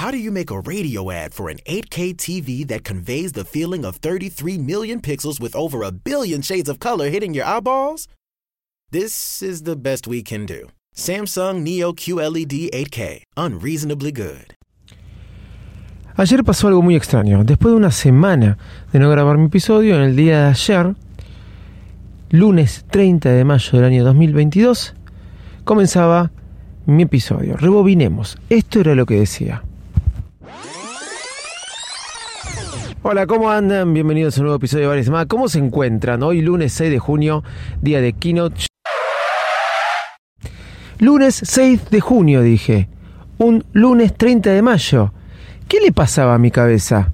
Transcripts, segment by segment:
How do you make a radio ad for an 8K TV that conveys the feeling of 33 million pixels with over a billion shades of color hitting your eyeballs? This is the best we can do. Samsung Neo QLED 8K, unreasonably good. Ayer pasó algo muy extraño. Después de una semana de no grabar mi episodio, en el día de ayer, lunes 30 de mayo del año 2022, comenzaba mi episodio. Rebobinemos. Esto era lo que decía. Hola, ¿cómo andan? Bienvenidos a un nuevo episodio de Varios Más. ¿Cómo se encuentran? Hoy lunes 6 de junio, día de Keynote. Lunes 6 de junio, dije. Un lunes 30 de mayo. ¿Qué le pasaba a mi cabeza?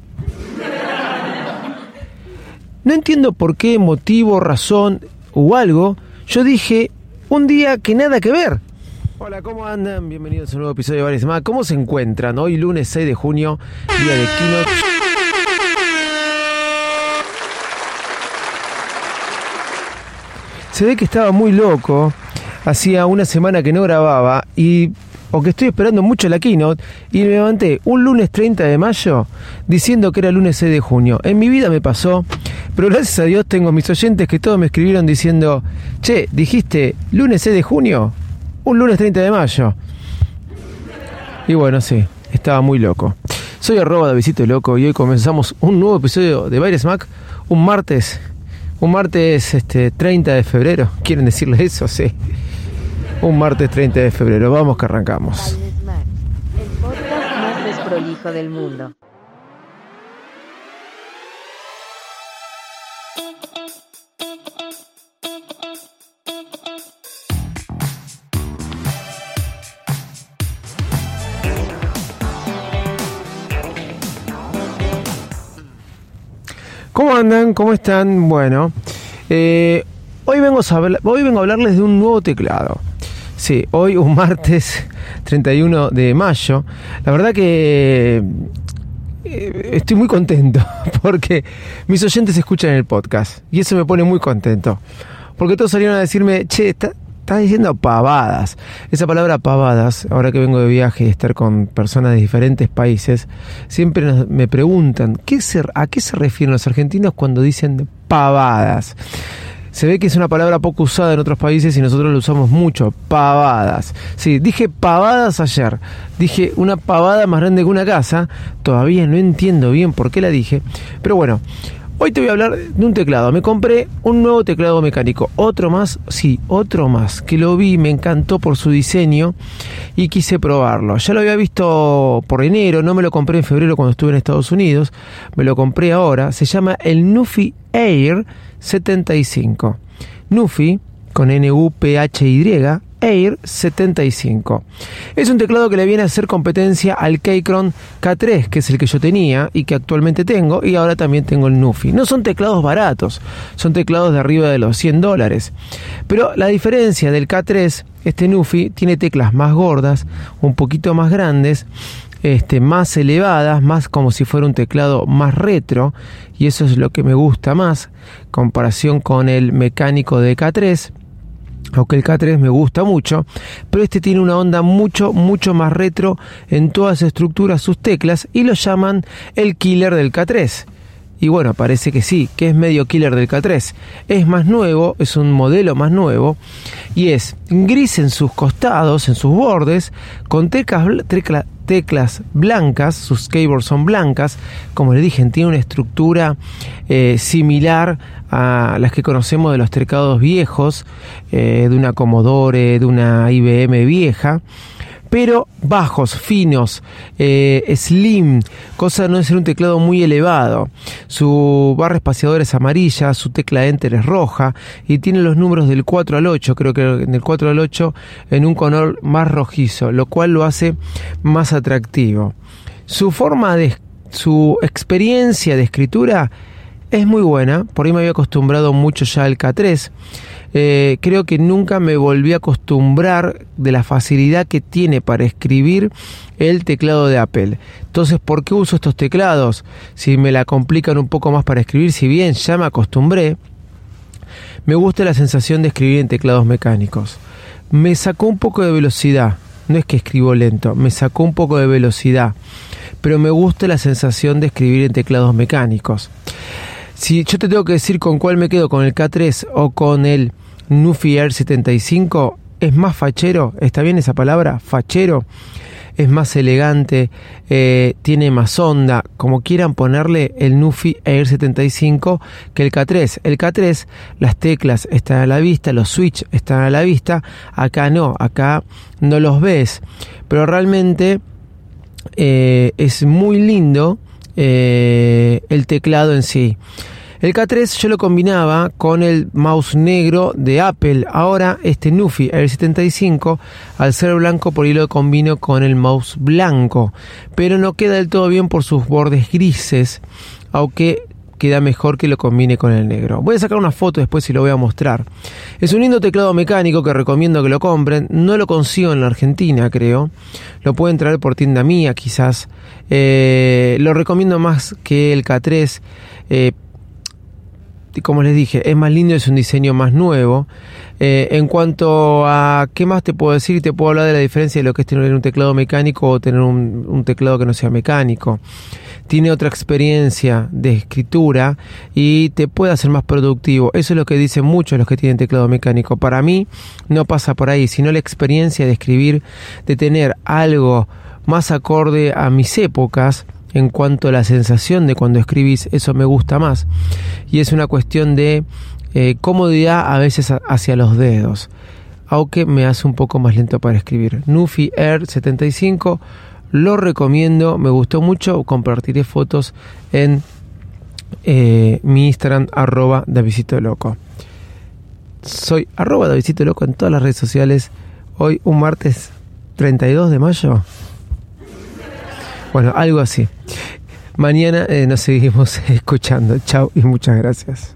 No entiendo por qué motivo, razón o algo. Yo dije un día que nada que ver. Hola, ¿cómo andan? Bienvenidos a un nuevo episodio de Varios Más. ¿Cómo se encuentran? Hoy lunes 6 de junio, día de Keynote. Se ve que estaba muy loco. Hacía una semana que no grababa y o que estoy esperando mucho la keynote y me levanté un lunes 30 de mayo diciendo que era lunes 6 de junio. En mi vida me pasó, pero gracias a Dios tengo mis oyentes que todos me escribieron diciendo, che, dijiste lunes 6 de junio, un lunes 30 de mayo. Y bueno, sí, estaba muy loco. Soy arroba de Visito Loco y hoy comenzamos un nuevo episodio de Baires Mac, un martes, un martes este, 30 de febrero. ¿Quieren decirle eso? Sí. Un martes 30 de febrero. Vamos que arrancamos. El podcast más desprolijo del mundo. ¿Cómo andan? ¿Cómo están? Bueno, eh, hoy, vengo a hoy vengo a hablarles de un nuevo teclado. Sí, hoy un martes 31 de mayo. La verdad que eh, estoy muy contento porque mis oyentes escuchan el podcast y eso me pone muy contento. Porque todos salieron a decirme, che, está- estás diciendo pavadas. Esa palabra pavadas, ahora que vengo de viaje y estar con personas de diferentes países, siempre me preguntan, ¿qué se- ¿a qué se refieren los argentinos cuando dicen pavadas? Se ve que es una palabra poco usada en otros países y nosotros la usamos mucho. Pavadas. Sí, dije pavadas ayer. Dije una pavada más grande que una casa. Todavía no entiendo bien por qué la dije. Pero bueno, hoy te voy a hablar de un teclado. Me compré un nuevo teclado mecánico. Otro más, sí, otro más. Que lo vi, me encantó por su diseño y quise probarlo. Ya lo había visto por enero. No me lo compré en febrero cuando estuve en Estados Unidos. Me lo compré ahora. Se llama el Nufi Air 75. Nufi, con N-U-P-H-Y, Air 75. Es un teclado que le viene a hacer competencia al Keychron K3, que es el que yo tenía y que actualmente tengo, y ahora también tengo el Nufi. No son teclados baratos, son teclados de arriba de los 100 dólares. Pero la diferencia del K3, este Nufi tiene teclas más gordas, un poquito más grandes, este, más elevadas, más como si fuera un teclado más retro, y eso es lo que me gusta más, comparación con el mecánico de K3 aunque el K3 me gusta mucho, pero este tiene una onda mucho, mucho más retro en todas sus estructuras, sus teclas, y lo llaman el killer del K3. Y bueno, parece que sí, que es medio killer del K3. Es más nuevo, es un modelo más nuevo, y es gris en sus costados, en sus bordes, con teclas, teclas blancas, sus keyboards son blancas, como les dije, tiene una estructura eh, similar a las que conocemos de los teclados viejos, eh, de una Commodore, de una IBM vieja, pero bajos, finos, eh, slim, cosa de no ser un teclado muy elevado. Su barra espaciadora es amarilla, su tecla enter es roja y tiene los números del 4 al 8, creo que en el 4 al 8 en un color más rojizo, lo cual lo hace más atractivo. Su forma de su experiencia de escritura es muy buena, por ahí me había acostumbrado mucho ya al K3. Eh, creo que nunca me volví a acostumbrar de la facilidad que tiene para escribir el teclado de Apple. Entonces, ¿por qué uso estos teclados? Si me la complican un poco más para escribir, si bien ya me acostumbré, me gusta la sensación de escribir en teclados mecánicos. Me sacó un poco de velocidad no es que escribo lento, me sacó un poco de velocidad, pero me gusta la sensación de escribir en teclados mecánicos. Si yo te tengo que decir con cuál me quedo, con el K3 o con el Nufi Air 75, es más fachero, ¿está bien esa palabra? Fachero es más elegante, eh, tiene más onda, como quieran ponerle el Nufi Air 75 que el K3. El K3, las teclas están a la vista, los switch están a la vista, acá no, acá no los ves, pero realmente eh, es muy lindo eh, el teclado en sí. El K3 yo lo combinaba con el mouse negro de Apple. Ahora este Nufi Air 75, al ser blanco, por ahí lo combino con el mouse blanco. Pero no queda del todo bien por sus bordes grises, aunque queda mejor que lo combine con el negro. Voy a sacar una foto después y lo voy a mostrar. Es un lindo teclado mecánico que recomiendo que lo compren. No lo consigo en la Argentina, creo. Lo pueden traer por tienda mía, quizás. Eh, lo recomiendo más que el K3 como les dije, es más lindo, es un diseño más nuevo. Eh, en cuanto a qué más te puedo decir, te puedo hablar de la diferencia de lo que es tener un teclado mecánico o tener un, teclado que no sea mecánico. Tiene otra experiencia de escritura y te puede hacer más productivo. Eso es lo que dicen muchos los que tienen teclado mecánico. Para mí no pasa por ahí, sino la experiencia de escribir, de tener algo más acorde a mis épocas en cuanto a la sensación de cuando escribís, eso me gusta más. Y es una cuestión de eh, comodidad a veces hacia los dedos, aunque me hace un poco más lento para escribir. Nufi Air 75, lo recomiendo, me gustó mucho, compartiré fotos en eh, mi Instagram arroba Davidito. Soy arroba Davidito en todas las redes sociales. Hoy un martes 32 de mayo. Bueno, algo así. Mañana eh, nos seguimos escuchando. Chao y muchas gracias.